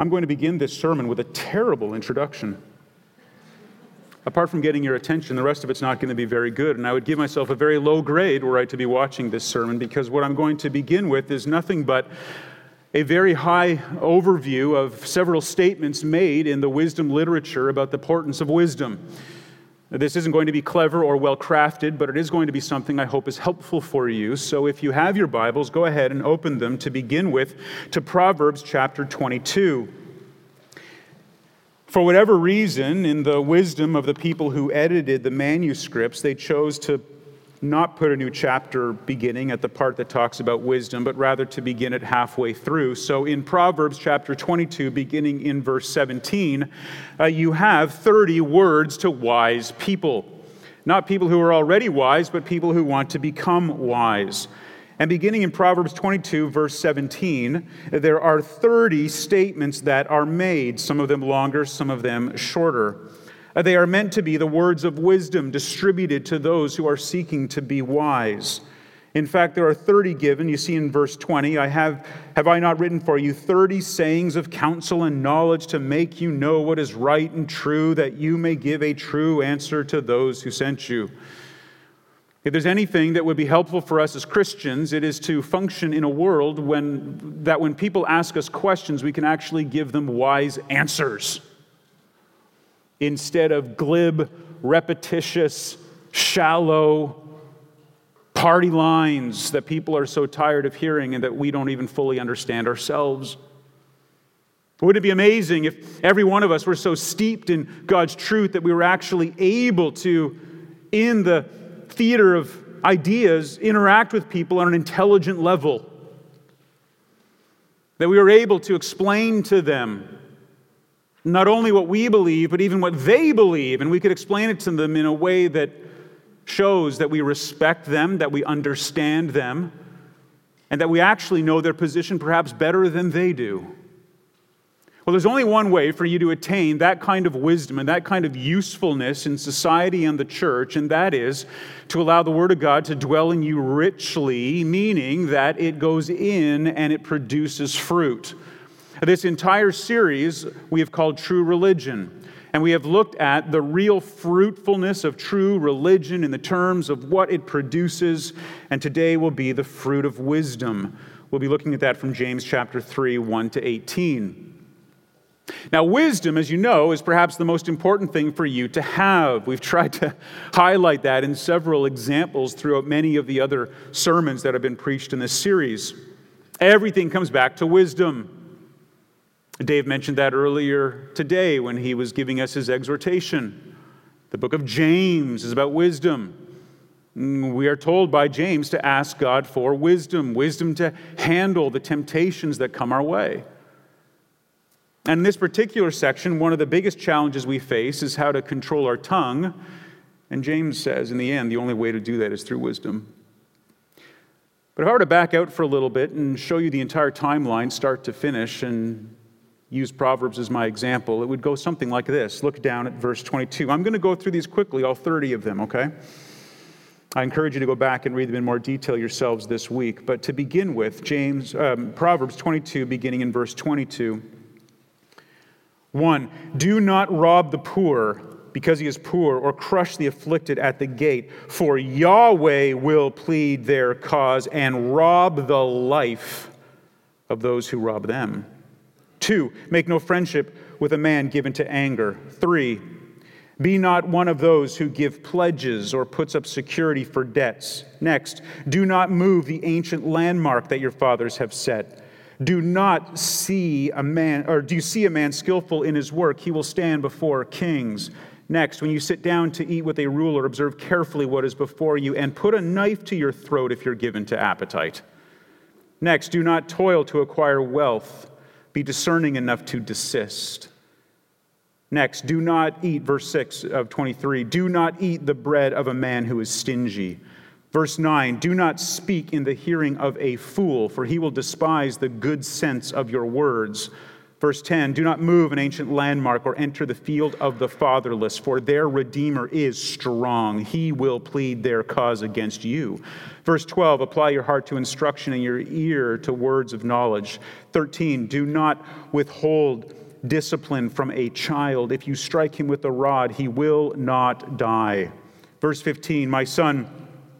I'm going to begin this sermon with a terrible introduction. Apart from getting your attention, the rest of it's not going to be very good. And I would give myself a very low grade were I to be watching this sermon because what I'm going to begin with is nothing but a very high overview of several statements made in the wisdom literature about the importance of wisdom. This isn't going to be clever or well crafted, but it is going to be something I hope is helpful for you. So if you have your Bibles, go ahead and open them to begin with to Proverbs chapter 22. For whatever reason, in the wisdom of the people who edited the manuscripts, they chose to not put a new chapter beginning at the part that talks about wisdom, but rather to begin it halfway through. So in Proverbs chapter 22, beginning in verse 17, uh, you have 30 words to wise people. Not people who are already wise, but people who want to become wise. And beginning in Proverbs 22, verse 17, there are 30 statements that are made, some of them longer, some of them shorter. Uh, they are meant to be the words of wisdom distributed to those who are seeking to be wise. In fact, there are 30 given. You see in verse 20, I have, have I not written for you 30 sayings of counsel and knowledge to make you know what is right and true, that you may give a true answer to those who sent you? If there's anything that would be helpful for us as Christians, it is to function in a world when, that when people ask us questions, we can actually give them wise answers instead of glib, repetitious, shallow party lines that people are so tired of hearing and that we don't even fully understand ourselves. Wouldn't it be amazing if every one of us were so steeped in God's truth that we were actually able to, in the theater of ideas, interact with people on an intelligent level? That we were able to explain to them not only what we believe, but even what they believe. And we could explain it to them in a way that shows that we respect them, that we understand them, and that we actually know their position perhaps better than they do. Well, there's only one way for you to attain that kind of wisdom and that kind of usefulness in society and the church, and that is to allow the Word of God to dwell in you richly, meaning that it goes in and it produces fruit. This entire series we have called True Religion. And we have looked at the real fruitfulness of true religion in the terms of what it produces. And today will be the fruit of wisdom. We'll be looking at that from James chapter 3, 1 to 18. Now, wisdom, as you know, is perhaps the most important thing for you to have. We've tried to highlight that in several examples throughout many of the other sermons that have been preached in this series. Everything comes back to wisdom. Dave mentioned that earlier today when he was giving us his exhortation. The book of James is about wisdom. Mm, we are told by James to ask God for wisdom, wisdom to handle the temptations that come our way. And in this particular section, one of the biggest challenges we face is how to control our tongue. And James says, in the end, the only way to do that is through wisdom. But if I were to back out for a little bit and show you the entire timeline, start to finish, and use Proverbs as my example, it would go something like this. Look down at verse 22. I'm going to go through these quickly, all 30 of them, okay? I encourage you to go back and read them in more detail yourselves this week. But to begin with, James, um, Proverbs 22, beginning in verse 22. 1. Do not rob the poor because he is poor, or crush the afflicted at the gate, for Yahweh will plead their cause and rob the life of those who rob them. Two, make no friendship with a man given to anger. Three, be not one of those who give pledges or puts up security for debts. Next, do not move the ancient landmark that your fathers have set. Do not see a man, or do you see a man skillful in his work? He will stand before kings. Next, when you sit down to eat with a ruler, observe carefully what is before you and put a knife to your throat if you're given to appetite. Next, do not toil to acquire wealth be discerning enough to desist. Next, do not eat, verse 6 of 23, do not eat the bread of a man who is stingy. Verse 9, do not speak in the hearing of a fool, for he will despise the good sense of your words. Verse 10 Do not move an ancient landmark or enter the field of the fatherless, for their Redeemer is strong. He will plead their cause against you. Verse 12 Apply your heart to instruction and your ear to words of knowledge. 13 Do not withhold discipline from a child. If you strike him with a rod, he will not die. Verse 15 My son,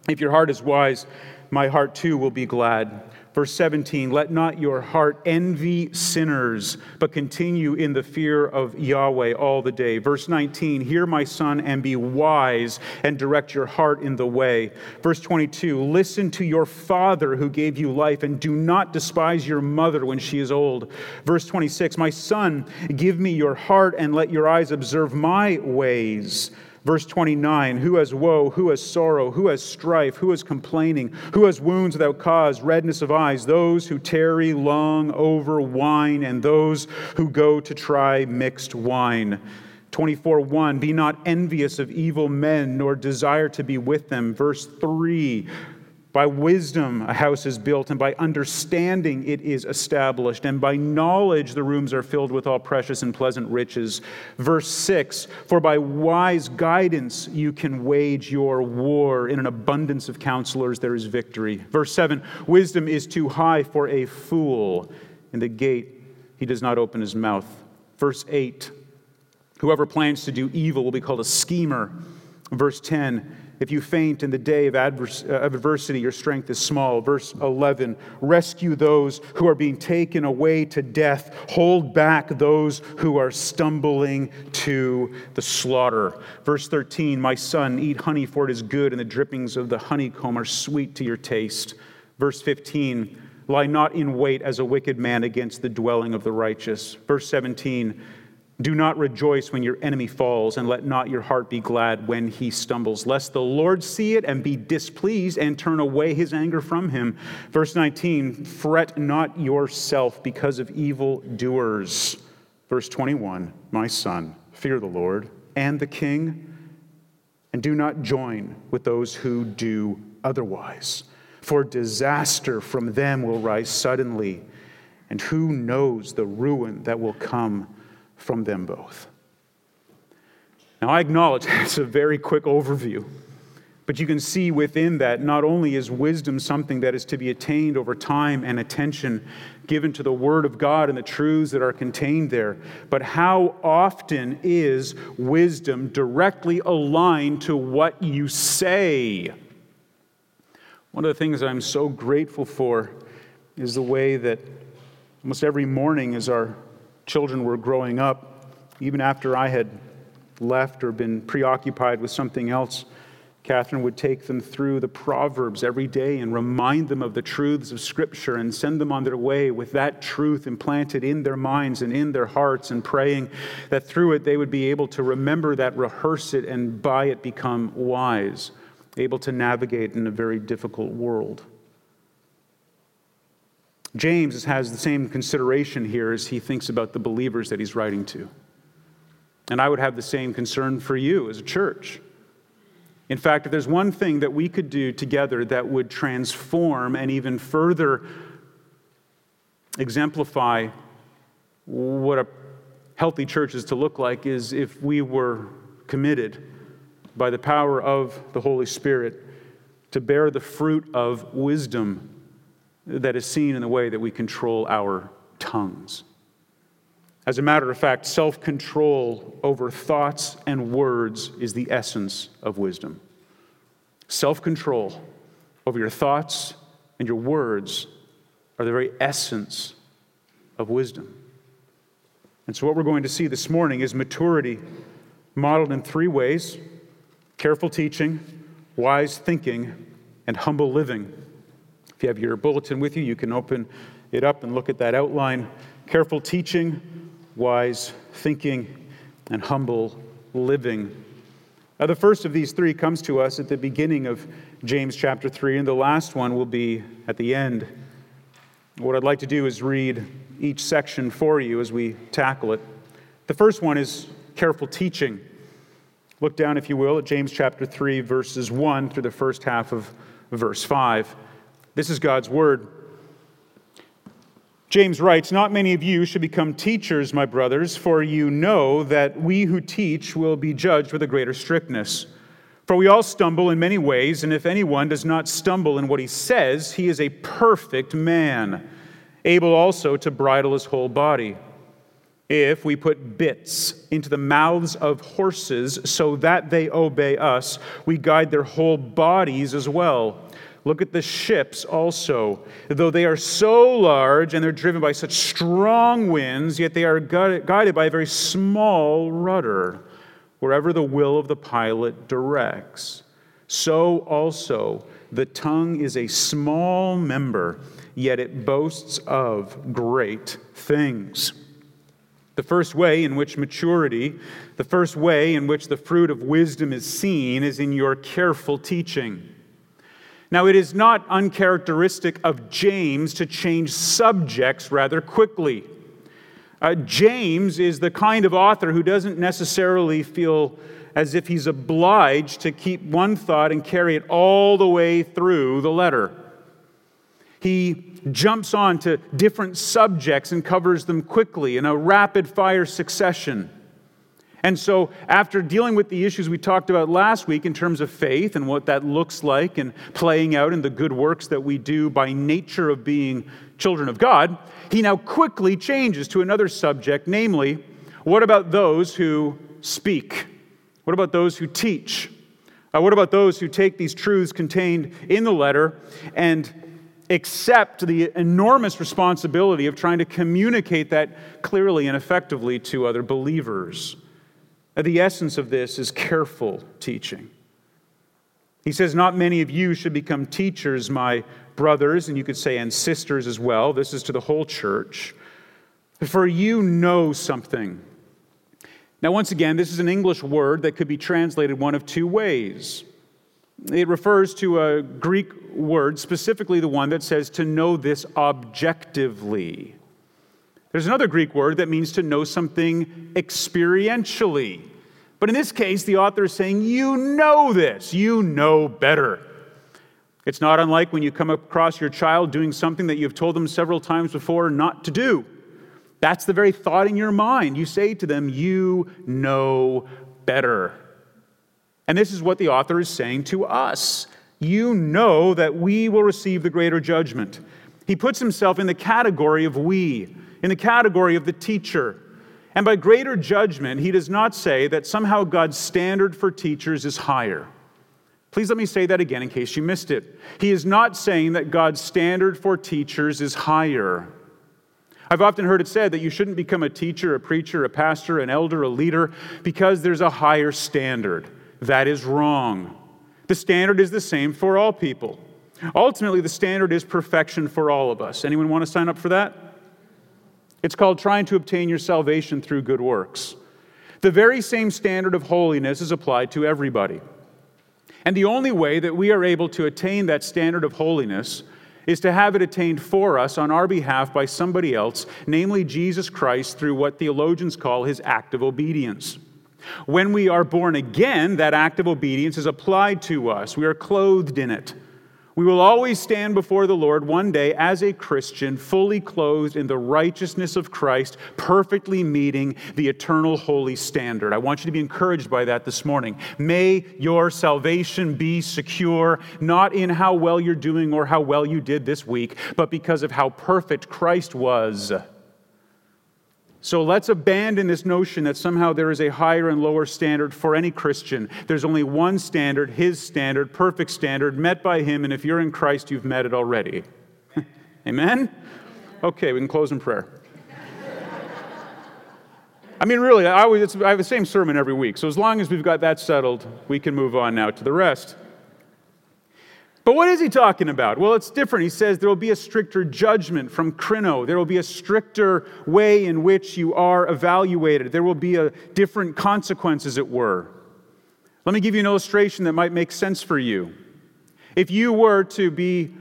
if your heart is wise, my heart too will be glad. Verse 17, let not your heart envy sinners, but continue in the fear of Yahweh all the day. Verse 19, hear my son and be wise and direct your heart in the way. Verse 22, listen to your father who gave you life and do not despise your mother when she is old. Verse 26, my son, give me your heart and let your eyes observe my ways. Verse 29 Who has woe? Who has sorrow? Who has strife? Who is complaining? Who has wounds without cause, redness of eyes? Those who tarry long over wine, and those who go to try mixed wine. 24 1 Be not envious of evil men, nor desire to be with them. Verse 3 by wisdom, a house is built, and by understanding, it is established. And by knowledge, the rooms are filled with all precious and pleasant riches. Verse 6 For by wise guidance, you can wage your war. In an abundance of counselors, there is victory. Verse 7 Wisdom is too high for a fool. In the gate, he does not open his mouth. Verse 8 Whoever plans to do evil will be called a schemer. Verse 10 if you faint in the day of, advers- uh, of adversity, your strength is small. Verse 11 Rescue those who are being taken away to death, hold back those who are stumbling to the slaughter. Verse 13 My son, eat honey, for it is good, and the drippings of the honeycomb are sweet to your taste. Verse 15 Lie not in wait as a wicked man against the dwelling of the righteous. Verse 17 do not rejoice when your enemy falls, and let not your heart be glad when he stumbles, lest the Lord see it and be displeased and turn away his anger from him. Verse 19 Fret not yourself because of evil doers. Verse 21 My son, fear the Lord and the king, and do not join with those who do otherwise. For disaster from them will rise suddenly, and who knows the ruin that will come from them both. Now, I acknowledge it's a very quick overview, but you can see within that not only is wisdom something that is to be attained over time and attention given to the Word of God and the truths that are contained there, but how often is wisdom directly aligned to what you say? One of the things I'm so grateful for is the way that almost every morning as our children were growing up, even after I had left or been preoccupied with something else, Catherine would take them through the Proverbs every day and remind them of the truths of Scripture and send them on their way with that truth implanted in their minds and in their hearts, and praying that through it they would be able to remember that, rehearse it, and by it become wise, able to navigate in a very difficult world. James has the same consideration here as he thinks about the believers that he's writing to. And I would have the same concern for you as a church. In fact, if there's one thing that we could do together that would transform and even further exemplify what a healthy church is to look like, is if we were committed by the power of the Holy Spirit to bear the fruit of wisdom that is seen in the way that we control our tongues. As a matter of fact, self control over thoughts and words is the essence of wisdom. Self control over your thoughts and your words are the very essence of wisdom. And so, what we're going to see this morning is maturity modeled in three ways careful teaching, wise thinking, and humble living. If you have your bulletin with you, you can open it up and look at that outline. Careful teaching, wise thinking, and humble living. Now, the first of these three comes to us at the beginning of James chapter 3, and the last one will be at the end. What I'd like to do is read each section for you as we tackle it. The first one is careful teaching. Look down, if you will, at James chapter 3, verses 1 through the first half of verse 5. This is God's word. James writes, Not many of you should become teachers, my brothers, for you know that we who teach will be judged with a greater strictness. For we all stumble in many ways, and if anyone does not stumble in what he says, he is a perfect man, able also to bridle his whole body. If we put bits into the mouths of horses so that they obey us, we guide their whole bodies as well. Look at the ships also. Though they are so large and they're driven by such strong winds, yet they are guided by a very small rudder, wherever the will of the pilot directs. So also, the tongue is a small member, yet it boasts of great things. The first way in which maturity, the first way in which the fruit of wisdom is seen, is in your careful teaching. Now, it is not uncharacteristic of James to change subjects rather quickly. Uh, James is the kind of author who doesn't necessarily feel as if he's obliged to keep one thought and carry it all the way through the letter. He jumps on to different subjects and covers them quickly in a rapid fire succession. And so, after dealing with the issues we talked about last week in terms of faith and what that looks like and playing out in the good works that we do by nature of being children of God, he now quickly changes to another subject, namely, what about those who speak? What about those who teach? Uh, what about those who take these truths contained in the letter and accept the enormous responsibility of trying to communicate that clearly and effectively to other believers? The essence of this is careful teaching. He says, Not many of you should become teachers, my brothers, and you could say, and sisters as well. This is to the whole church. For you know something. Now, once again, this is an English word that could be translated one of two ways. It refers to a Greek word, specifically the one that says to know this objectively. There's another Greek word that means to know something experientially. But in this case, the author is saying, You know this, you know better. It's not unlike when you come across your child doing something that you've told them several times before not to do. That's the very thought in your mind. You say to them, You know better. And this is what the author is saying to us. You know that we will receive the greater judgment. He puts himself in the category of we in the category of the teacher. And by greater judgment, he does not say that somehow God's standard for teachers is higher. Please let me say that again in case you missed it. He is not saying that God's standard for teachers is higher. I've often heard it said that you shouldn't become a teacher, a preacher, a pastor, an elder, a leader because there's a higher standard. That is wrong. The standard is the same for all people. Ultimately, the standard is perfection for all of us. Anyone want to sign up for that? It's called trying to obtain your salvation through good works. The very same standard of holiness is applied to everybody. And the only way that we are able to attain that standard of holiness is to have it attained for us on our behalf by somebody else, namely Jesus Christ, through what theologians call his act of obedience. When we are born again, that act of obedience is applied to us. We are clothed in it. We will always stand before the Lord one day as a Christian, fully clothed in the righteousness of Christ, perfectly meeting the eternal holy standard. I want you to be encouraged by that this morning. May your salvation be secure, not in how well you're doing or how well you did this week, but because of how perfect Christ was. So let's abandon this notion that somehow there is a higher and lower standard for any Christian. There's only one standard, his standard, perfect standard, met by him, and if you're in Christ, you've met it already. Amen? Okay, we can close in prayer. I mean, really, I, always, I have the same sermon every week, so as long as we've got that settled, we can move on now to the rest. But what is he talking about? Well, it's different. He says there will be a stricter judgment from krino. There will be a stricter way in which you are evaluated. There will be a different consequence, as it were. Let me give you an illustration that might make sense for you. If you were to be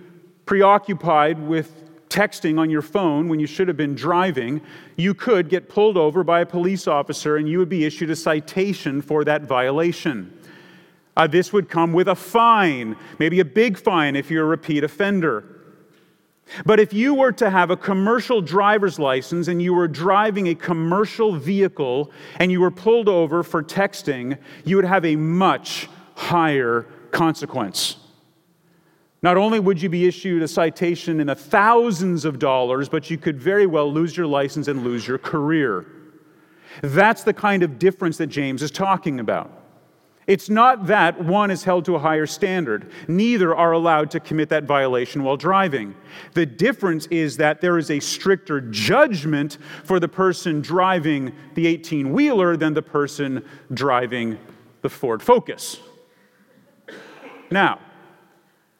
preoccupied with texting on your phone when you should have been driving, you could get pulled over by a police officer and you would be issued a citation for that violation. Uh, this would come with a fine, maybe a big fine if you're a repeat offender. But if you were to have a commercial driver's license and you were driving a commercial vehicle and you were pulled over for texting, you would have a much higher consequence. Not only would you be issued a citation in the thousands of dollars, but you could very well lose your license and lose your career. That's the kind of difference that James is talking about. It's not that one is held to a higher standard. Neither are allowed to commit that violation while driving. The difference is that there is a stricter judgment for the person driving the 18 wheeler than the person driving the Ford Focus. Now,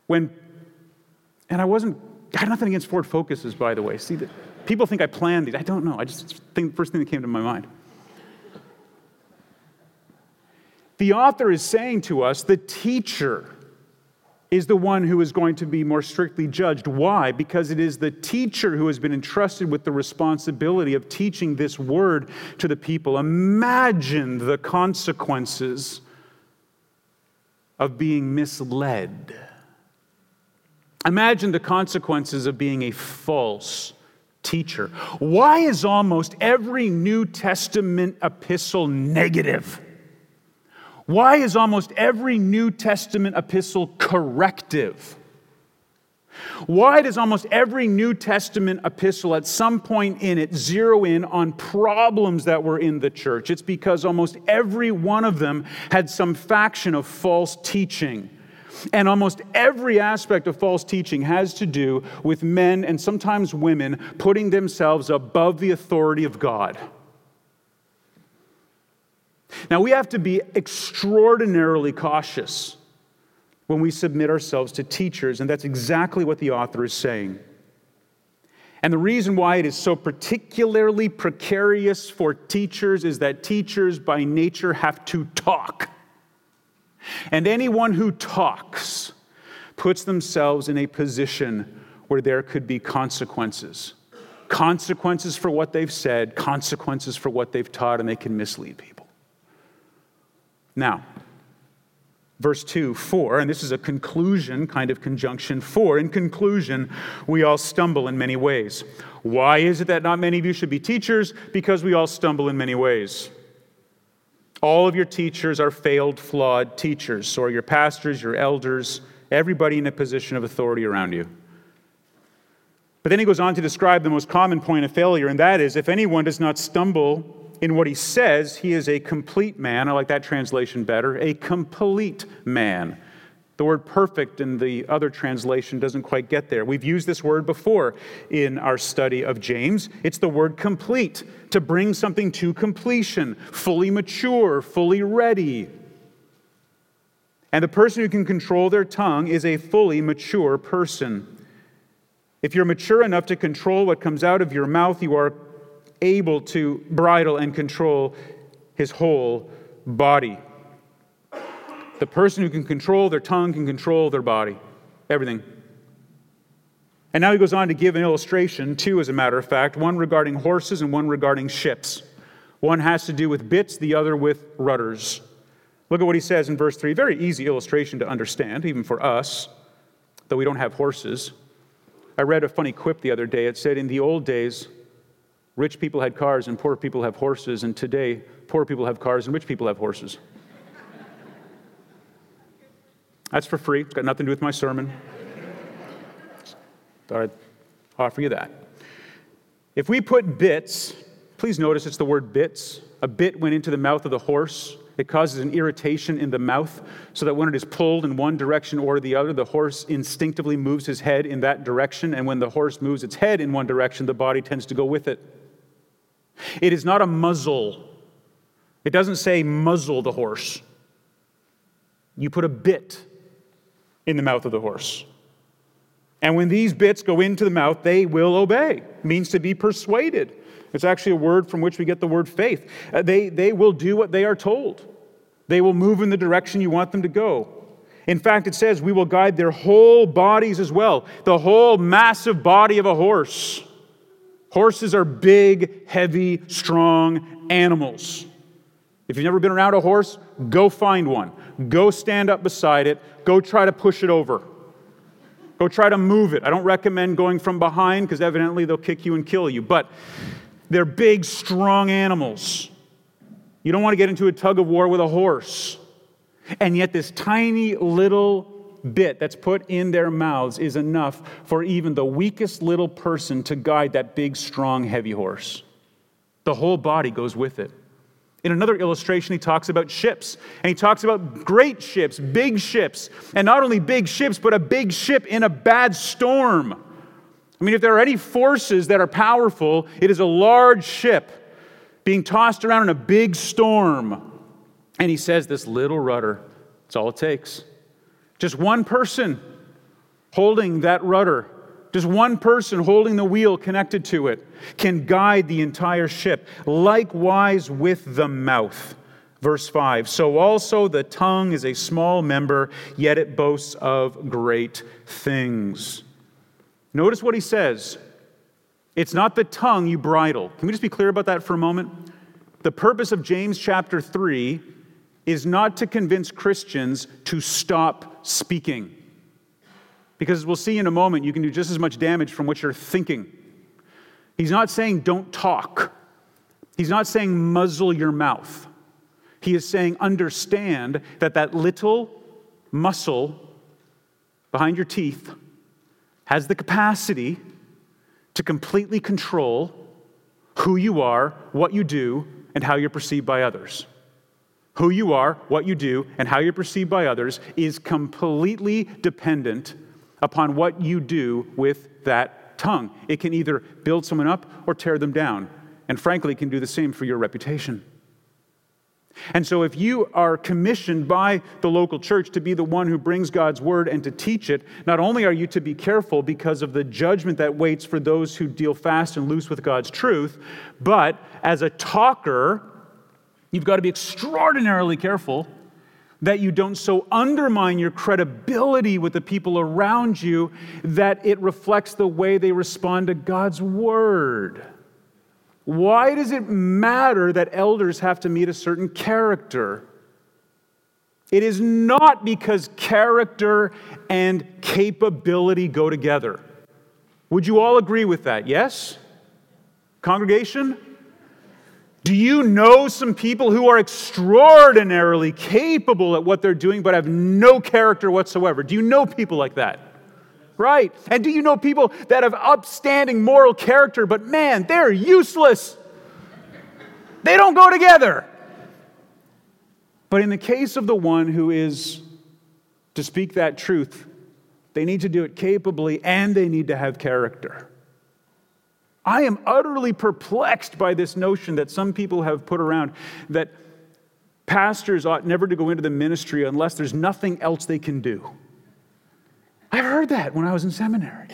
when, and I wasn't, I had nothing against Ford Focuses, by the way. See, the, people think I planned these. I don't know. I just think the first thing that came to my mind. The author is saying to us the teacher is the one who is going to be more strictly judged. Why? Because it is the teacher who has been entrusted with the responsibility of teaching this word to the people. Imagine the consequences of being misled. Imagine the consequences of being a false teacher. Why is almost every New Testament epistle negative? Why is almost every New Testament epistle corrective? Why does almost every New Testament epistle at some point in it zero in on problems that were in the church? It's because almost every one of them had some faction of false teaching and almost every aspect of false teaching has to do with men and sometimes women putting themselves above the authority of God. Now, we have to be extraordinarily cautious when we submit ourselves to teachers, and that's exactly what the author is saying. And the reason why it is so particularly precarious for teachers is that teachers by nature have to talk. And anyone who talks puts themselves in a position where there could be consequences. Consequences for what they've said, consequences for what they've taught, and they can mislead people. Now, verse 2 4, and this is a conclusion, kind of conjunction. For, in conclusion, we all stumble in many ways. Why is it that not many of you should be teachers? Because we all stumble in many ways. All of your teachers are failed, flawed teachers. So are your pastors, your elders, everybody in a position of authority around you. But then he goes on to describe the most common point of failure, and that is if anyone does not stumble in what he says, he is a complete man. I like that translation better a complete man. The word perfect in the other translation doesn't quite get there. We've used this word before in our study of James. It's the word complete, to bring something to completion, fully mature, fully ready. And the person who can control their tongue is a fully mature person. If you're mature enough to control what comes out of your mouth, you are able to bridle and control his whole body. The person who can control their tongue can control their body, everything. And now he goes on to give an illustration, two, as a matter of fact, one regarding horses and one regarding ships. One has to do with bits, the other with rudders. Look at what he says in verse 3. Very easy illustration to understand, even for us, though we don't have horses. I read a funny quip the other day. It said, In the old days, rich people had cars and poor people have horses, and today, poor people have cars and rich people have horses. That's for free. It's got nothing to do with my sermon. I'd offer you that. If we put bits, please notice it's the word bits. A bit went into the mouth of the horse. It causes an irritation in the mouth so that when it is pulled in one direction or the other, the horse instinctively moves his head in that direction. And when the horse moves its head in one direction, the body tends to go with it. It is not a muzzle. It doesn't say muzzle the horse. You put a bit in the mouth of the horse. And when these bits go into the mouth, they will obey. It means to be persuaded. It's actually a word from which we get the word faith. Uh, they, they will do what they are told, they will move in the direction you want them to go. In fact, it says we will guide their whole bodies as well, the whole massive body of a horse. Horses are big, heavy, strong animals. If you've never been around a horse, go find one. Go stand up beside it. Go try to push it over. Go try to move it. I don't recommend going from behind because evidently they'll kick you and kill you. But they're big, strong animals. You don't want to get into a tug of war with a horse. And yet, this tiny little bit that's put in their mouths is enough for even the weakest little person to guide that big, strong, heavy horse. The whole body goes with it. In another illustration, he talks about ships, and he talks about great ships, big ships, and not only big ships, but a big ship in a bad storm. I mean, if there are any forces that are powerful, it is a large ship being tossed around in a big storm. And he says, This little rudder, that's all it takes. Just one person holding that rudder, just one person holding the wheel connected to it, can guide the entire ship. Likewise with the mouth. Verse 5 So also the tongue is a small member, yet it boasts of great things. Notice what he says. It's not the tongue you bridle. Can we just be clear about that for a moment? The purpose of James chapter 3 is not to convince Christians to stop speaking. Because we'll see in a moment, you can do just as much damage from what you're thinking. He's not saying don't talk, he's not saying muzzle your mouth. He is saying understand that that little muscle behind your teeth has the capacity to completely control who you are, what you do, and how you're perceived by others. Who you are, what you do, and how you're perceived by others is completely dependent upon what you do with that tongue. It can either build someone up or tear them down. And frankly, can do the same for your reputation. And so, if you are commissioned by the local church to be the one who brings God's word and to teach it, not only are you to be careful because of the judgment that waits for those who deal fast and loose with God's truth, but as a talker, you've got to be extraordinarily careful that you don't so undermine your credibility with the people around you that it reflects the way they respond to God's word. Why does it matter that elders have to meet a certain character? It is not because character and capability go together. Would you all agree with that? Yes? Congregation? Do you know some people who are extraordinarily capable at what they're doing but have no character whatsoever? Do you know people like that? Right. And do you know people that have upstanding moral character, but man, they're useless? They don't go together. But in the case of the one who is to speak that truth, they need to do it capably and they need to have character. I am utterly perplexed by this notion that some people have put around that pastors ought never to go into the ministry unless there's nothing else they can do. I've heard that when I was in seminary.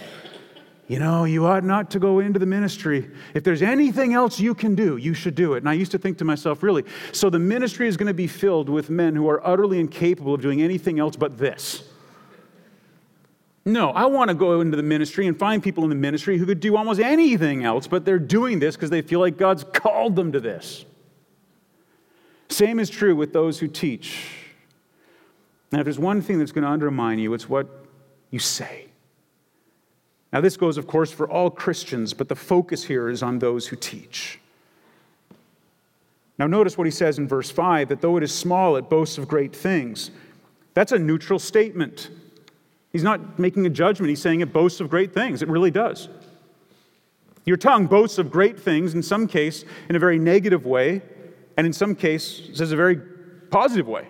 You know, you ought not to go into the ministry. If there's anything else you can do, you should do it. And I used to think to myself, really, so the ministry is going to be filled with men who are utterly incapable of doing anything else but this. No, I want to go into the ministry and find people in the ministry who could do almost anything else, but they're doing this because they feel like God's called them to this. Same is true with those who teach. Now, if there's one thing that's going to undermine you, it's what you say. Now, this goes, of course, for all Christians, but the focus here is on those who teach. Now, notice what he says in verse 5 that though it is small, it boasts of great things. That's a neutral statement. He's not making a judgment, he's saying it boasts of great things. It really does. Your tongue boasts of great things, in some case, in a very negative way, and in some case, says a very positive way.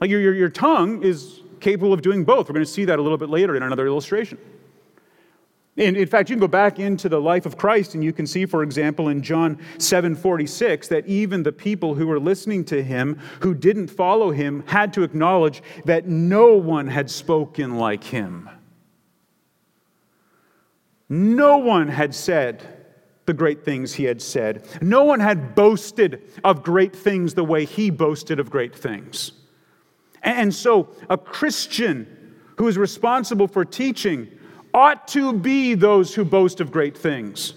Like your, your, your tongue is capable of doing both. We're going to see that a little bit later in another illustration. In, in fact, you can go back into the life of Christ and you can see, for example, in John 7 46, that even the people who were listening to him, who didn't follow him, had to acknowledge that no one had spoken like him. No one had said the great things he had said. No one had boasted of great things the way he boasted of great things. And so, a Christian who is responsible for teaching ought to be those who boast of great things.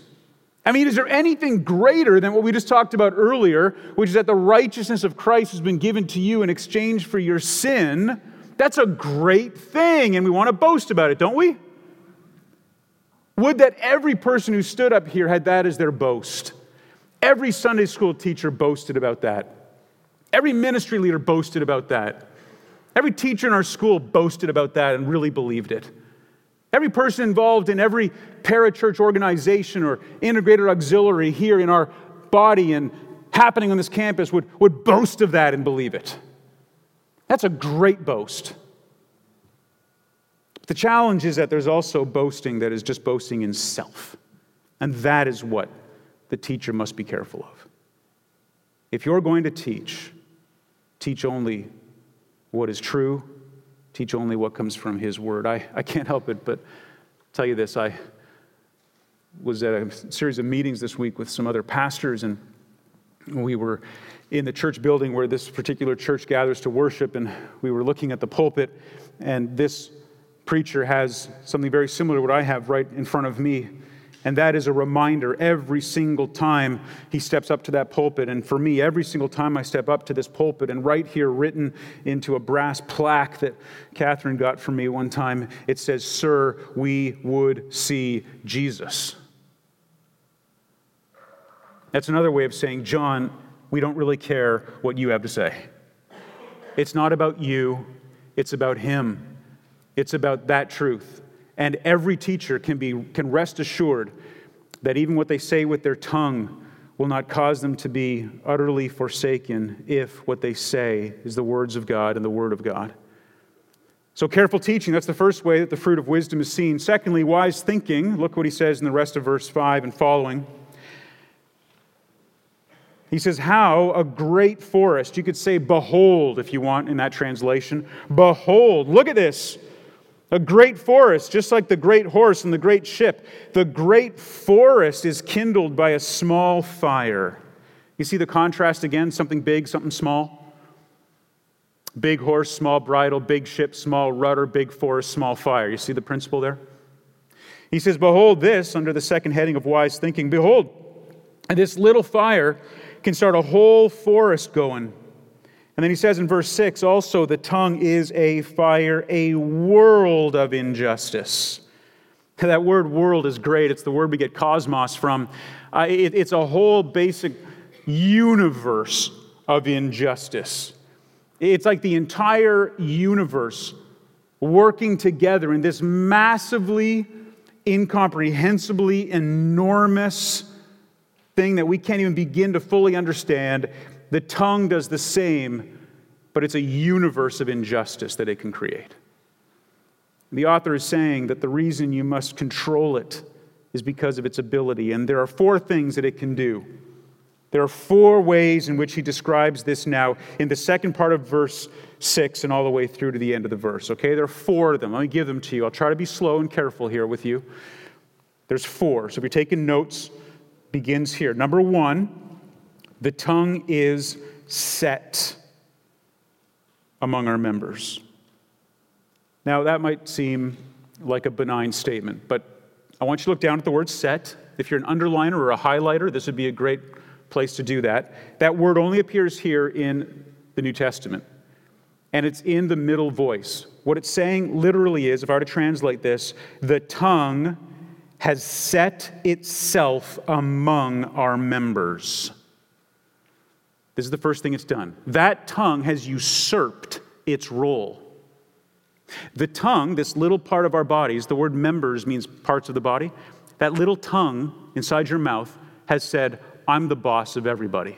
I mean, is there anything greater than what we just talked about earlier, which is that the righteousness of Christ has been given to you in exchange for your sin? That's a great thing, and we want to boast about it, don't we? Would that every person who stood up here had that as their boast. Every Sunday school teacher boasted about that. Every ministry leader boasted about that. Every teacher in our school boasted about that and really believed it. Every person involved in every parachurch organization or integrated auxiliary here in our body and happening on this campus would, would boast of that and believe it. That's a great boast. The challenge is that there's also boasting that is just boasting in self. And that is what the teacher must be careful of. If you're going to teach, teach only what is true, teach only what comes from His Word. I, I can't help it but tell you this. I was at a series of meetings this week with some other pastors, and we were in the church building where this particular church gathers to worship, and we were looking at the pulpit, and this preacher has something very similar to what I have right in front of me. And that is a reminder every single time he steps up to that pulpit. And for me, every single time I step up to this pulpit, and right here, written into a brass plaque that Catherine got for me one time, it says, Sir, we would see Jesus. That's another way of saying, John, we don't really care what you have to say. It's not about you, it's about him. It's about that truth. And every teacher can, be, can rest assured that even what they say with their tongue will not cause them to be utterly forsaken if what they say is the words of God and the Word of God. So, careful teaching, that's the first way that the fruit of wisdom is seen. Secondly, wise thinking. Look what he says in the rest of verse 5 and following. He says, How a great forest. You could say, Behold, if you want in that translation. Behold, look at this. A great forest, just like the great horse and the great ship. The great forest is kindled by a small fire. You see the contrast again? Something big, something small. Big horse, small bridle, big ship, small rudder, big forest, small fire. You see the principle there? He says, Behold this, under the second heading of wise thinking, behold, this little fire can start a whole forest going. And then he says in verse 6 also, the tongue is a fire, a world of injustice. That word world is great. It's the word we get cosmos from. Uh, it, it's a whole basic universe of injustice. It's like the entire universe working together in this massively, incomprehensibly enormous thing that we can't even begin to fully understand. The tongue does the same, but it's a universe of injustice that it can create. The author is saying that the reason you must control it is because of its ability. And there are four things that it can do. There are four ways in which he describes this now in the second part of verse 6 and all the way through to the end of the verse. Okay, there are four of them. Let me give them to you. I'll try to be slow and careful here with you. There's four. So if you're taking notes, begins here. Number one, the tongue is set among our members. Now, that might seem like a benign statement, but I want you to look down at the word set. If you're an underliner or a highlighter, this would be a great place to do that. That word only appears here in the New Testament, and it's in the middle voice. What it's saying literally is, if I were to translate this, the tongue has set itself among our members. This is the first thing it's done. That tongue has usurped its role. The tongue, this little part of our bodies, the word members means parts of the body. That little tongue inside your mouth has said, I'm the boss of everybody.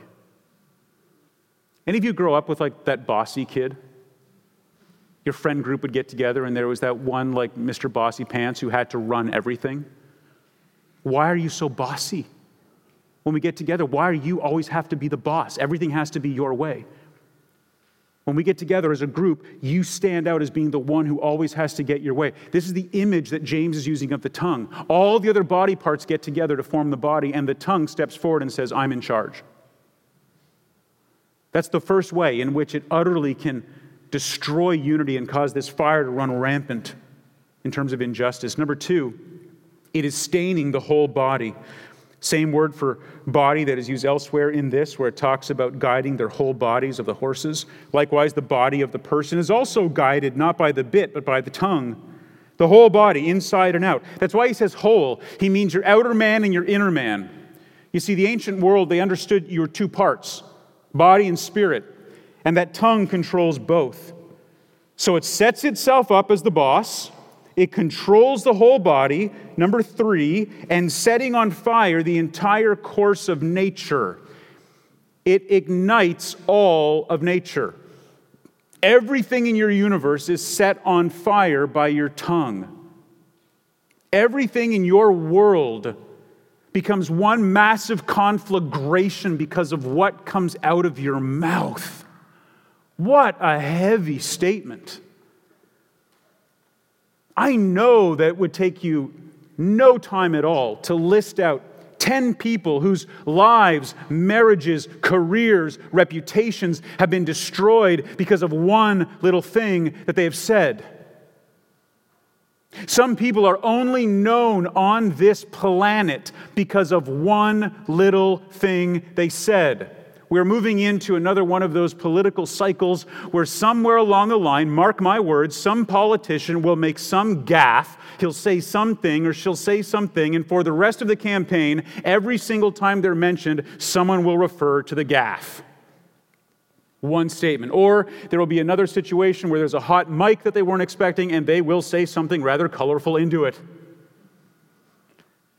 Any of you grow up with like that bossy kid? Your friend group would get together and there was that one like Mr. Bossy Pants who had to run everything. Why are you so bossy? When we get together, why do you always have to be the boss? Everything has to be your way. When we get together as a group, you stand out as being the one who always has to get your way. This is the image that James is using of the tongue. All the other body parts get together to form the body, and the tongue steps forward and says, I'm in charge. That's the first way in which it utterly can destroy unity and cause this fire to run rampant in terms of injustice. Number two, it is staining the whole body. Same word for body that is used elsewhere in this, where it talks about guiding their whole bodies of the horses. Likewise, the body of the person is also guided not by the bit, but by the tongue. The whole body, inside and out. That's why he says whole. He means your outer man and your inner man. You see, the ancient world, they understood your two parts body and spirit, and that tongue controls both. So it sets itself up as the boss it controls the whole body. Number three, and setting on fire the entire course of nature. It ignites all of nature. Everything in your universe is set on fire by your tongue. Everything in your world becomes one massive conflagration because of what comes out of your mouth. What a heavy statement. I know that it would take you no time at all to list out 10 people whose lives, marriages, careers, reputations have been destroyed because of one little thing that they have said. Some people are only known on this planet because of one little thing they said. We're moving into another one of those political cycles where somewhere along the line, mark my words, some politician will make some gaffe. He'll say something or she'll say something, and for the rest of the campaign, every single time they're mentioned, someone will refer to the gaffe. One statement. Or there will be another situation where there's a hot mic that they weren't expecting, and they will say something rather colorful into it.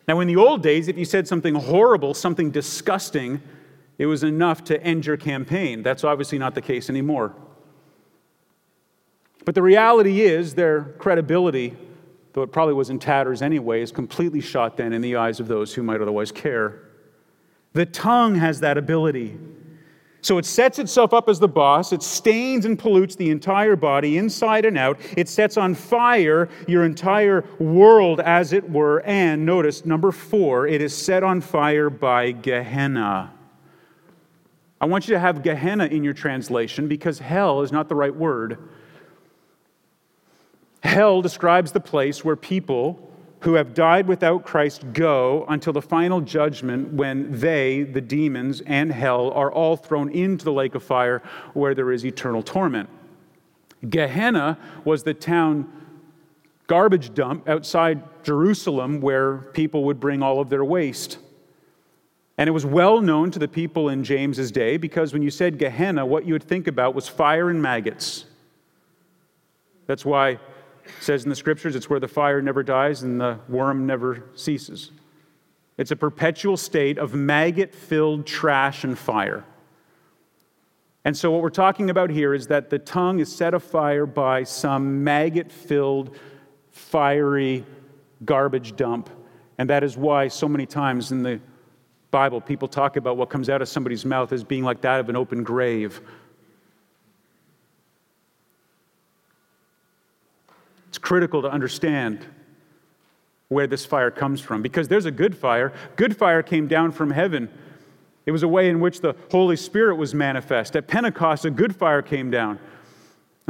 Now, in the old days, if you said something horrible, something disgusting, it was enough to end your campaign. That's obviously not the case anymore. But the reality is, their credibility, though it probably was in tatters anyway, is completely shot then in the eyes of those who might otherwise care. The tongue has that ability. So it sets itself up as the boss. It stains and pollutes the entire body, inside and out. It sets on fire your entire world, as it were. And notice, number four, it is set on fire by Gehenna. I want you to have Gehenna in your translation because hell is not the right word. Hell describes the place where people who have died without Christ go until the final judgment when they, the demons, and hell are all thrown into the lake of fire where there is eternal torment. Gehenna was the town garbage dump outside Jerusalem where people would bring all of their waste. And it was well known to the people in James's day because when you said Gehenna, what you would think about was fire and maggots. That's why it says in the scriptures it's where the fire never dies and the worm never ceases. It's a perpetual state of maggot filled trash and fire. And so, what we're talking about here is that the tongue is set afire by some maggot filled, fiery garbage dump. And that is why so many times in the Bible, people talk about what comes out of somebody's mouth as being like that of an open grave. It's critical to understand where this fire comes from because there's a good fire. Good fire came down from heaven. It was a way in which the Holy Spirit was manifest. At Pentecost, a good fire came down.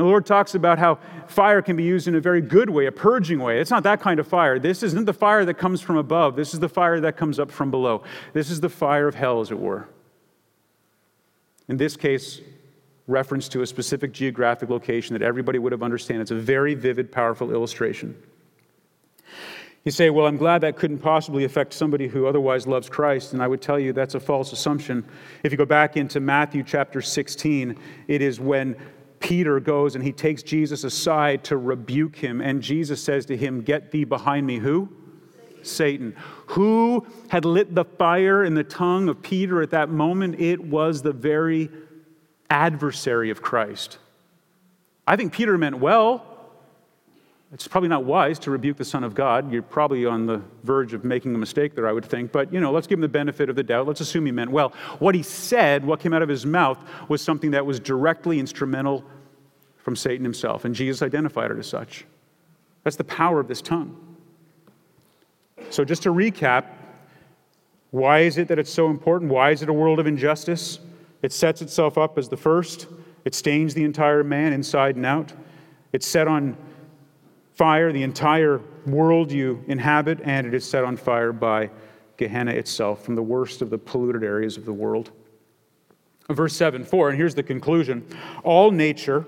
The Lord talks about how fire can be used in a very good way, a purging way. It's not that kind of fire. This isn't the fire that comes from above. This is the fire that comes up from below. This is the fire of hell, as it were. In this case, reference to a specific geographic location that everybody would have understood. It's a very vivid, powerful illustration. You say, Well, I'm glad that couldn't possibly affect somebody who otherwise loves Christ. And I would tell you that's a false assumption. If you go back into Matthew chapter 16, it is when Peter goes and he takes Jesus aside to rebuke him. And Jesus says to him, Get thee behind me. Who? Satan. Who had lit the fire in the tongue of Peter at that moment? It was the very adversary of Christ. I think Peter meant well. It's probably not wise to rebuke the Son of God. You're probably on the verge of making a mistake there, I would think. But, you know, let's give him the benefit of the doubt. Let's assume he meant well. What he said, what came out of his mouth, was something that was directly instrumental from Satan himself. And Jesus identified it as such. That's the power of this tongue. So, just to recap, why is it that it's so important? Why is it a world of injustice? It sets itself up as the first, it stains the entire man inside and out. It's set on fire the entire world you inhabit, and it is set on fire by Gehenna itself, from the worst of the polluted areas of the world. Verse 7 4, and here's the conclusion all nature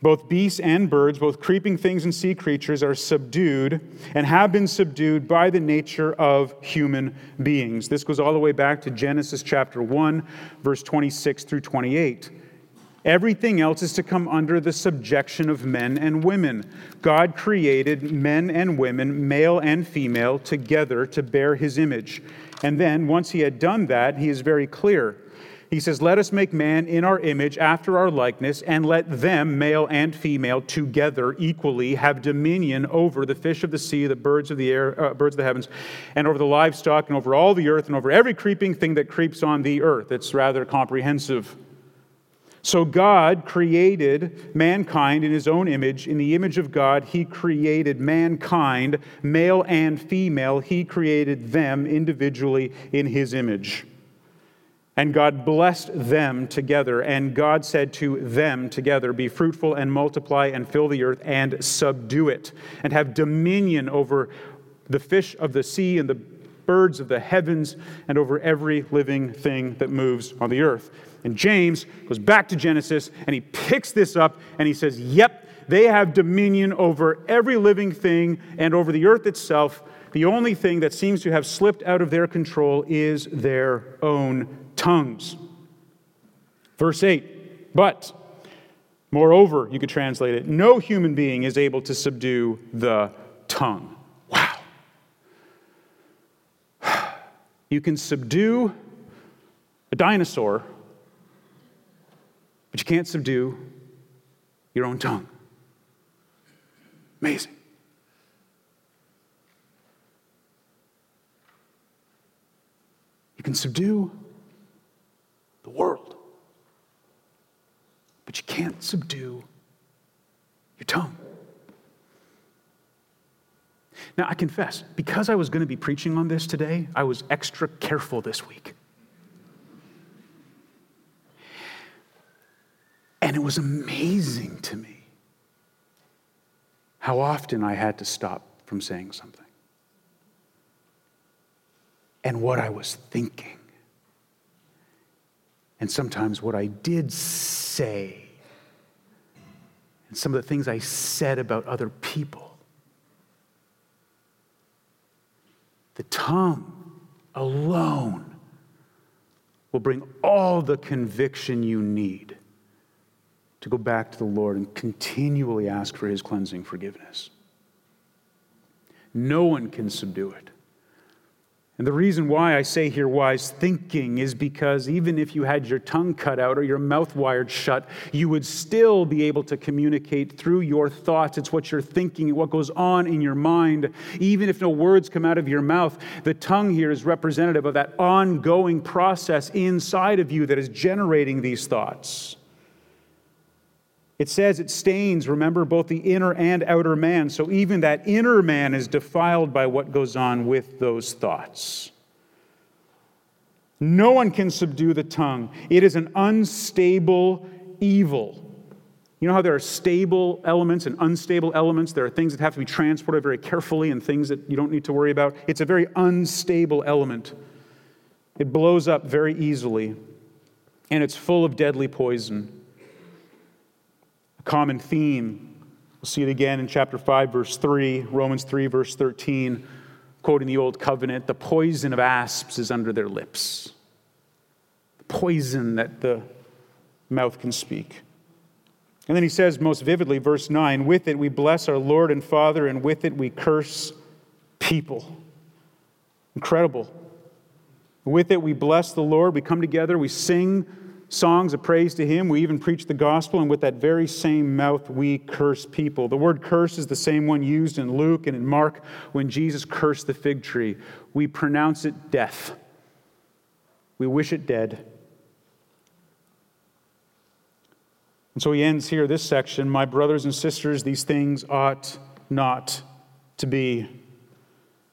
both beasts and birds, both creeping things and sea creatures, are subdued and have been subdued by the nature of human beings. This goes all the way back to Genesis chapter 1, verse 26 through 28. Everything else is to come under the subjection of men and women. God created men and women, male and female, together to bear his image. And then, once he had done that, he is very clear. He says, Let us make man in our image, after our likeness, and let them, male and female, together equally have dominion over the fish of the sea, the birds of the air, uh, birds of the heavens, and over the livestock, and over all the earth, and over every creeping thing that creeps on the earth. It's rather comprehensive. So God created mankind in his own image. In the image of God, he created mankind, male and female. He created them individually in his image. And God blessed them together. And God said to them together, Be fruitful and multiply and fill the earth and subdue it, and have dominion over the fish of the sea and the birds of the heavens and over every living thing that moves on the earth. And James goes back to Genesis and he picks this up and he says, Yep, they have dominion over every living thing and over the earth itself. The only thing that seems to have slipped out of their control is their own tongues. Verse 8, but, moreover, you could translate it, no human being is able to subdue the tongue. Wow. You can subdue a dinosaur, but you can't subdue your own tongue. Amazing. You can subdue the world. But you can't subdue your tongue. Now, I confess, because I was going to be preaching on this today, I was extra careful this week. And it was amazing to me how often I had to stop from saying something. And what I was thinking. And sometimes what I did say, and some of the things I said about other people. The tongue alone will bring all the conviction you need to go back to the Lord and continually ask for His cleansing forgiveness. No one can subdue it. And the reason why I say here wise thinking is because even if you had your tongue cut out or your mouth wired shut, you would still be able to communicate through your thoughts. It's what you're thinking, what goes on in your mind. Even if no words come out of your mouth, the tongue here is representative of that ongoing process inside of you that is generating these thoughts. It says it stains, remember, both the inner and outer man. So even that inner man is defiled by what goes on with those thoughts. No one can subdue the tongue, it is an unstable evil. You know how there are stable elements and unstable elements? There are things that have to be transported very carefully and things that you don't need to worry about. It's a very unstable element. It blows up very easily, and it's full of deadly poison common theme. We'll see it again in chapter 5, verse 3, Romans 3, verse 13, quoting the Old Covenant the poison of asps is under their lips. The poison that the mouth can speak. And then he says most vividly, verse 9, with it we bless our Lord and Father, and with it we curse people. Incredible. With it we bless the Lord. We come together, we sing songs of praise to Him. We even preach the gospel, and with that very same mouth, we curse people. The word curse is the same one used in Luke and in Mark when Jesus cursed the fig tree. We pronounce it death, we wish it dead. And so he ends here this section My brothers and sisters, these things ought not to be.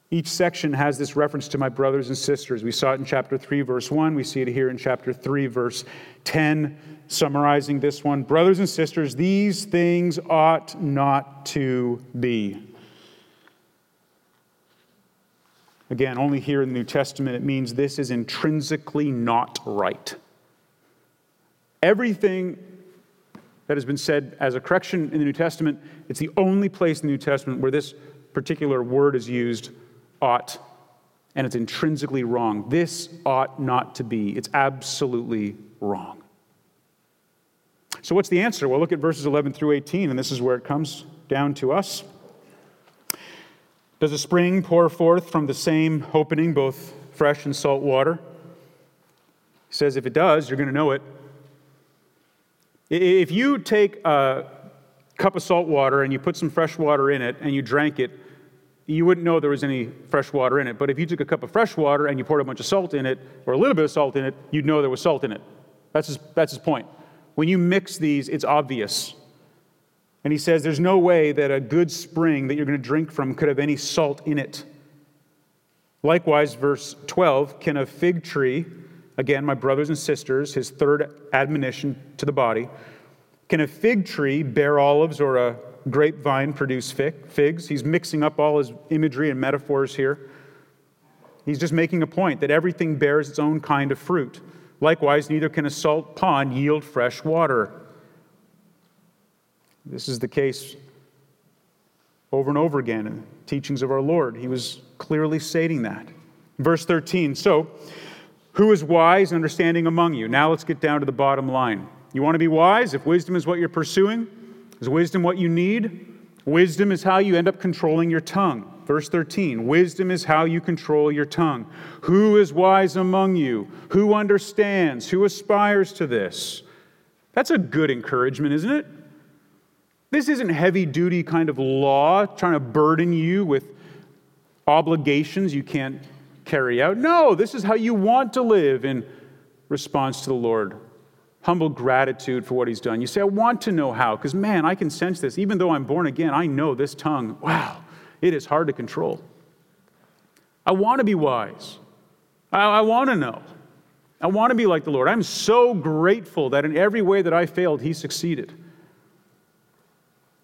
Each section has this reference to my brothers and sisters. We saw it in chapter 3, verse 1. We see it here in chapter 3, verse 10, summarizing this one. Brothers and sisters, these things ought not to be. Again, only here in the New Testament, it means this is intrinsically not right. Everything that has been said as a correction in the New Testament, it's the only place in the New Testament where this particular word is used, ought, and it's intrinsically wrong. This ought not to be. It's absolutely wrong. So, what's the answer? Well, look at verses 11 through 18, and this is where it comes down to us. Does a spring pour forth from the same opening both fresh and salt water? He says, if it does, you're going to know it. If you take a cup of salt water and you put some fresh water in it and you drank it, you wouldn't know there was any fresh water in it. But if you took a cup of fresh water and you poured a bunch of salt in it, or a little bit of salt in it, you'd know there was salt in it. That's his, that's his point. When you mix these, it's obvious. And he says there's no way that a good spring that you're going to drink from could have any salt in it. Likewise, verse 12 can a fig tree, again, my brothers and sisters, his third admonition to the body, can a fig tree bear olives or a grapevine produce figs? He's mixing up all his imagery and metaphors here. He's just making a point that everything bears its own kind of fruit. Likewise, neither can a salt pond yield fresh water. This is the case over and over again in the teachings of our Lord. He was clearly stating that. Verse 13 So, who is wise and understanding among you? Now let's get down to the bottom line. You want to be wise? If wisdom is what you're pursuing, is wisdom what you need? Wisdom is how you end up controlling your tongue. Verse 13 Wisdom is how you control your tongue. Who is wise among you? Who understands? Who aspires to this? That's a good encouragement, isn't it? This isn't heavy duty kind of law trying to burden you with obligations you can't carry out. No, this is how you want to live in response to the Lord. Humble gratitude for what He's done. You say, I want to know how, because man, I can sense this. Even though I'm born again, I know this tongue, wow, it is hard to control. I want to be wise. I, I want to know. I want to be like the Lord. I'm so grateful that in every way that I failed, He succeeded.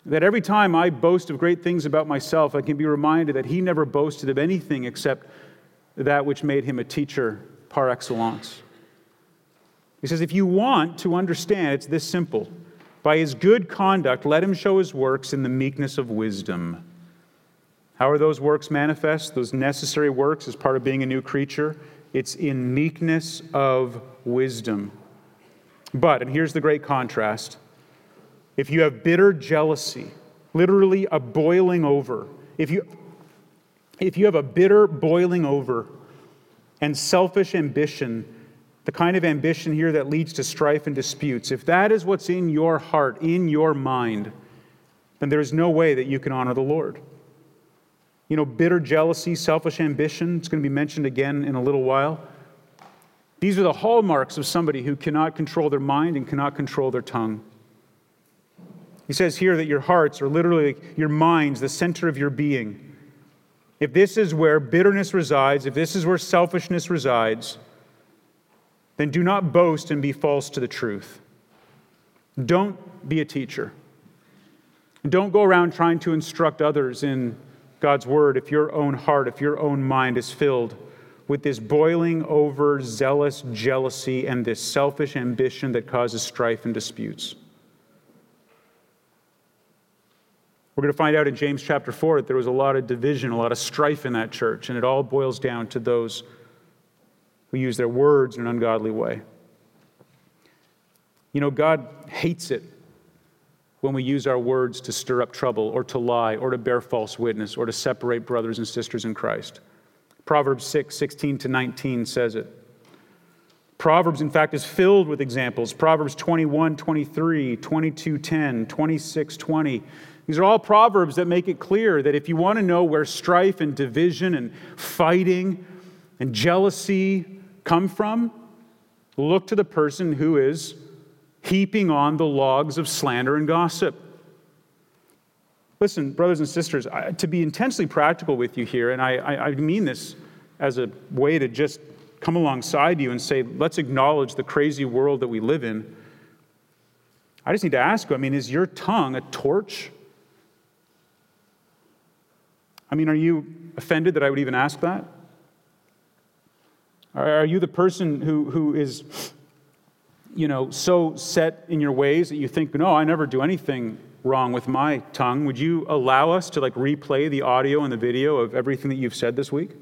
That every time I boast of great things about myself, I can be reminded that he never boasted of anything except that which made him a teacher par excellence. He says, if you want to understand, it's this simple. By his good conduct, let him show his works in the meekness of wisdom. How are those works manifest? Those necessary works as part of being a new creature? It's in meekness of wisdom. But, and here's the great contrast if you have bitter jealousy, literally a boiling over, if you, if you have a bitter boiling over and selfish ambition, the kind of ambition here that leads to strife and disputes, if that is what's in your heart, in your mind, then there is no way that you can honor the Lord. You know, bitter jealousy, selfish ambition, it's going to be mentioned again in a little while. These are the hallmarks of somebody who cannot control their mind and cannot control their tongue. He says here that your hearts are literally your minds, the center of your being. If this is where bitterness resides, if this is where selfishness resides, then do not boast and be false to the truth. Don't be a teacher. Don't go around trying to instruct others in God's word if your own heart, if your own mind is filled with this boiling over zealous jealousy and this selfish ambition that causes strife and disputes. We're going to find out in James chapter 4 that there was a lot of division, a lot of strife in that church, and it all boils down to those who use their words in an ungodly way. You know, God hates it when we use our words to stir up trouble or to lie or to bear false witness or to separate brothers and sisters in Christ. Proverbs 6, 16 to 19 says it. Proverbs, in fact, is filled with examples. Proverbs 21, 23, 22, 10, 26, 20 these are all proverbs that make it clear that if you want to know where strife and division and fighting and jealousy come from, look to the person who is heaping on the logs of slander and gossip. Listen, brothers and sisters, I, to be intensely practical with you here, and I, I, I mean this as a way to just come alongside you and say, let's acknowledge the crazy world that we live in. I just need to ask you I mean, is your tongue a torch I mean, are you offended that I would even ask that? Are you the person who, who is, you know, so set in your ways that you think, no, I never do anything wrong with my tongue? Would you allow us to like replay the audio and the video of everything that you've said this week? I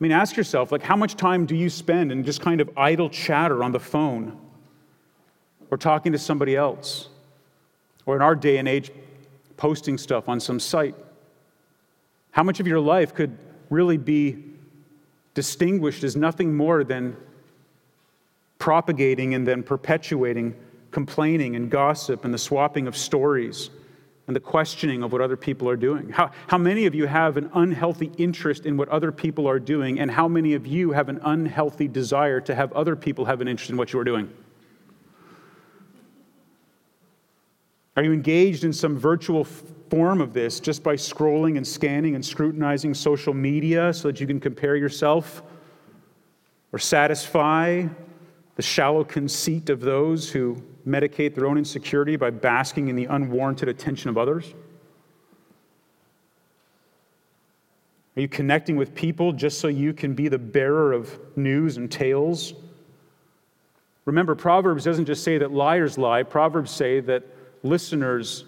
mean, ask yourself, like, how much time do you spend in just kind of idle chatter on the phone or talking to somebody else? Or in our day and age, posting stuff on some site? How much of your life could really be distinguished as nothing more than propagating and then perpetuating complaining and gossip and the swapping of stories and the questioning of what other people are doing? How, how many of you have an unhealthy interest in what other people are doing, and how many of you have an unhealthy desire to have other people have an interest in what you are doing? Are you engaged in some virtual form of this just by scrolling and scanning and scrutinizing social media so that you can compare yourself or satisfy the shallow conceit of those who medicate their own insecurity by basking in the unwarranted attention of others? Are you connecting with people just so you can be the bearer of news and tales? Remember, Proverbs doesn't just say that liars lie, Proverbs say that listeners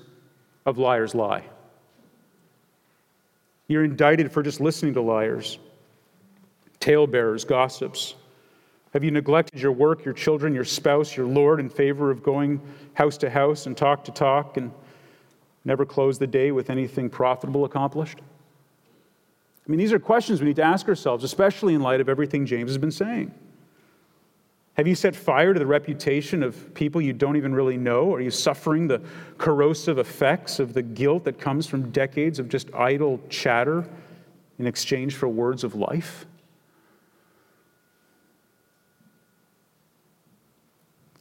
of liars lie. You're indicted for just listening to liars, talebearers, gossips. Have you neglected your work, your children, your spouse, your Lord in favor of going house to house and talk to talk and never close the day with anything profitable accomplished? I mean, these are questions we need to ask ourselves, especially in light of everything James has been saying. Have you set fire to the reputation of people you don't even really know? Are you suffering the corrosive effects of the guilt that comes from decades of just idle chatter in exchange for words of life?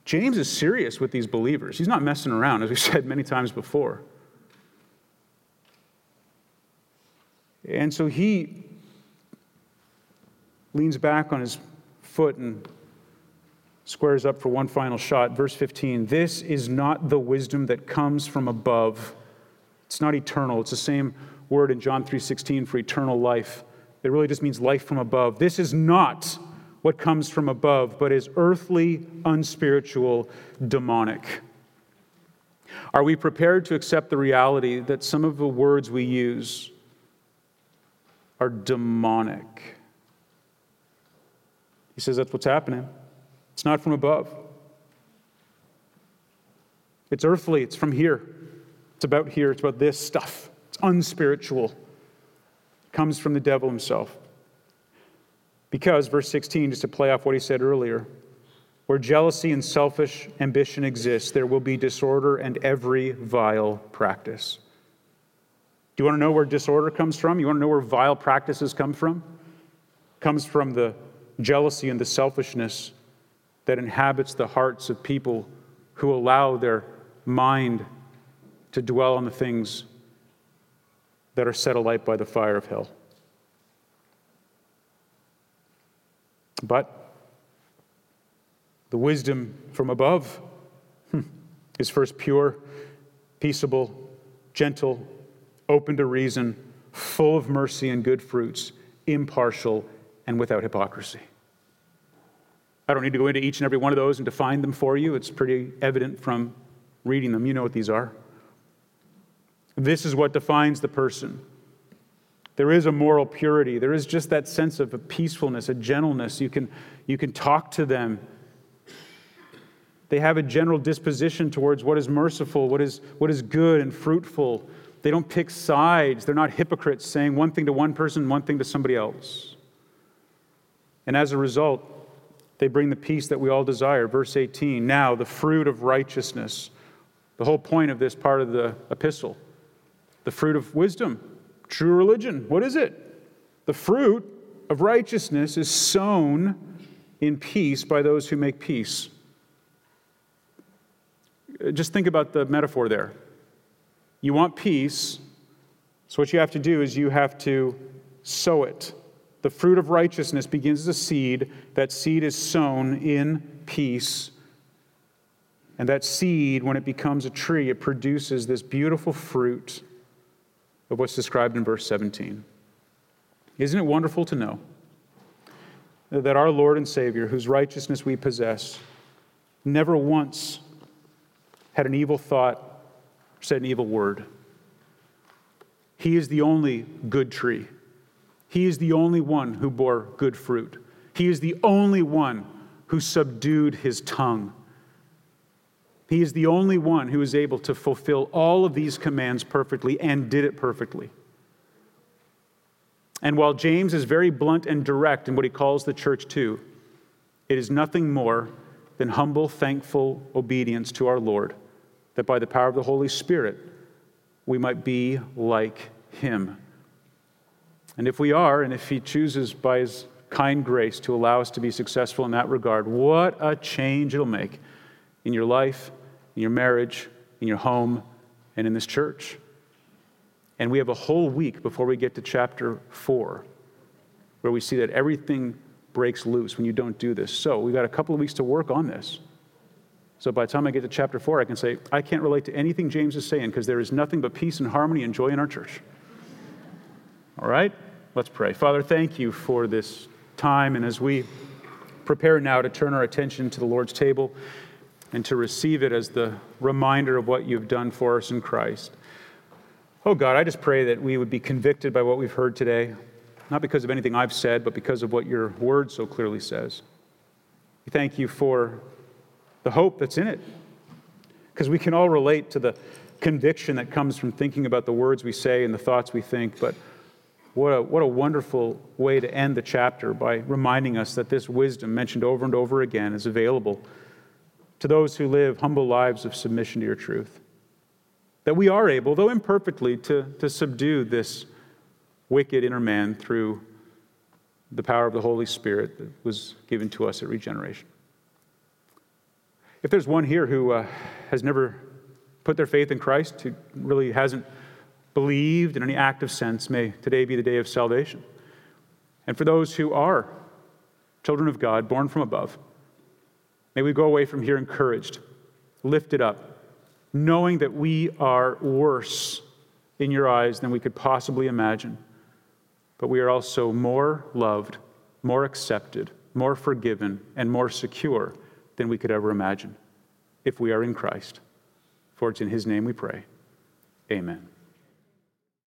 James is serious with these believers. He's not messing around, as we've said many times before. And so he leans back on his foot and squares up for one final shot. Verse 15 This is not the wisdom that comes from above. It's not eternal. It's the same word in John 3:16 for eternal life. It really just means life from above. This is not what comes from above, but is earthly, unspiritual, demonic. Are we prepared to accept the reality that some of the words we use are demonic? He says that's what's happening. It's not from above. It's earthly, it's from here. It's about here, it's about this stuff. It's unspiritual. It comes from the devil himself. Because, verse 16, just to play off what he said earlier, where jealousy and selfish ambition exist, there will be disorder and every vile practice. Do you want to know where disorder comes from? You want to know where vile practices come from? It comes from the jealousy and the selfishness that inhabits the hearts of people who allow their mind to dwell on the things that are set alight by the fire of hell. But the wisdom from above hmm, is first pure, peaceable, gentle, open to reason, full of mercy and good fruits, impartial, and without hypocrisy. I don't need to go into each and every one of those and define them for you. It's pretty evident from reading them. You know what these are. This is what defines the person. There is a moral purity. There is just that sense of a peacefulness, a gentleness. You can, you can talk to them. They have a general disposition towards what is merciful, what is, what is good and fruitful. They don't pick sides. They're not hypocrites saying one thing to one person, one thing to somebody else. And as a result, they bring the peace that we all desire. Verse 18 Now, the fruit of righteousness. The whole point of this part of the epistle. The fruit of wisdom, true religion. What is it? The fruit of righteousness is sown in peace by those who make peace. Just think about the metaphor there. You want peace, so what you have to do is you have to sow it. The fruit of righteousness begins as a seed. That seed is sown in peace. And that seed, when it becomes a tree, it produces this beautiful fruit of what's described in verse 17. Isn't it wonderful to know that our Lord and Savior, whose righteousness we possess, never once had an evil thought or said an evil word. He is the only good tree. He is the only one who bore good fruit. He is the only one who subdued his tongue. He is the only one who is able to fulfill all of these commands perfectly and did it perfectly. And while James is very blunt and direct in what he calls the church to, it is nothing more than humble, thankful obedience to our Lord, that by the power of the Holy Spirit we might be like him. And if we are, and if he chooses by his kind grace to allow us to be successful in that regard, what a change it'll make in your life, in your marriage, in your home, and in this church. And we have a whole week before we get to chapter 4 where we see that everything breaks loose when you don't do this. So we've got a couple of weeks to work on this. So by the time I get to chapter 4, I can say, I can't relate to anything James is saying because there is nothing but peace and harmony and joy in our church. All right? Let's pray. Father, thank you for this time. And as we prepare now to turn our attention to the Lord's table and to receive it as the reminder of what you've done for us in Christ, Oh God, I just pray that we would be convicted by what we've heard today, not because of anything I've said, but because of what your word so clearly says. We thank you for the hope that's in it, because we can all relate to the conviction that comes from thinking about the words we say and the thoughts we think. But what a, what a wonderful way to end the chapter by reminding us that this wisdom, mentioned over and over again, is available to those who live humble lives of submission to your truth that we are able, though imperfectly, to, to subdue this wicked inner man through the power of the Holy Spirit that was given to us at regeneration. If there's one here who uh, has never put their faith in Christ, who really hasn't believed in any active sense, may today be the day of salvation. And for those who are children of God, born from above, may we go away from here encouraged, lifted up, knowing that we are worse in your eyes than we could possibly imagine. But we are also more loved, more accepted, more forgiven, and more secure than we could ever imagine if we are in Christ. For it's in his name we pray. Amen.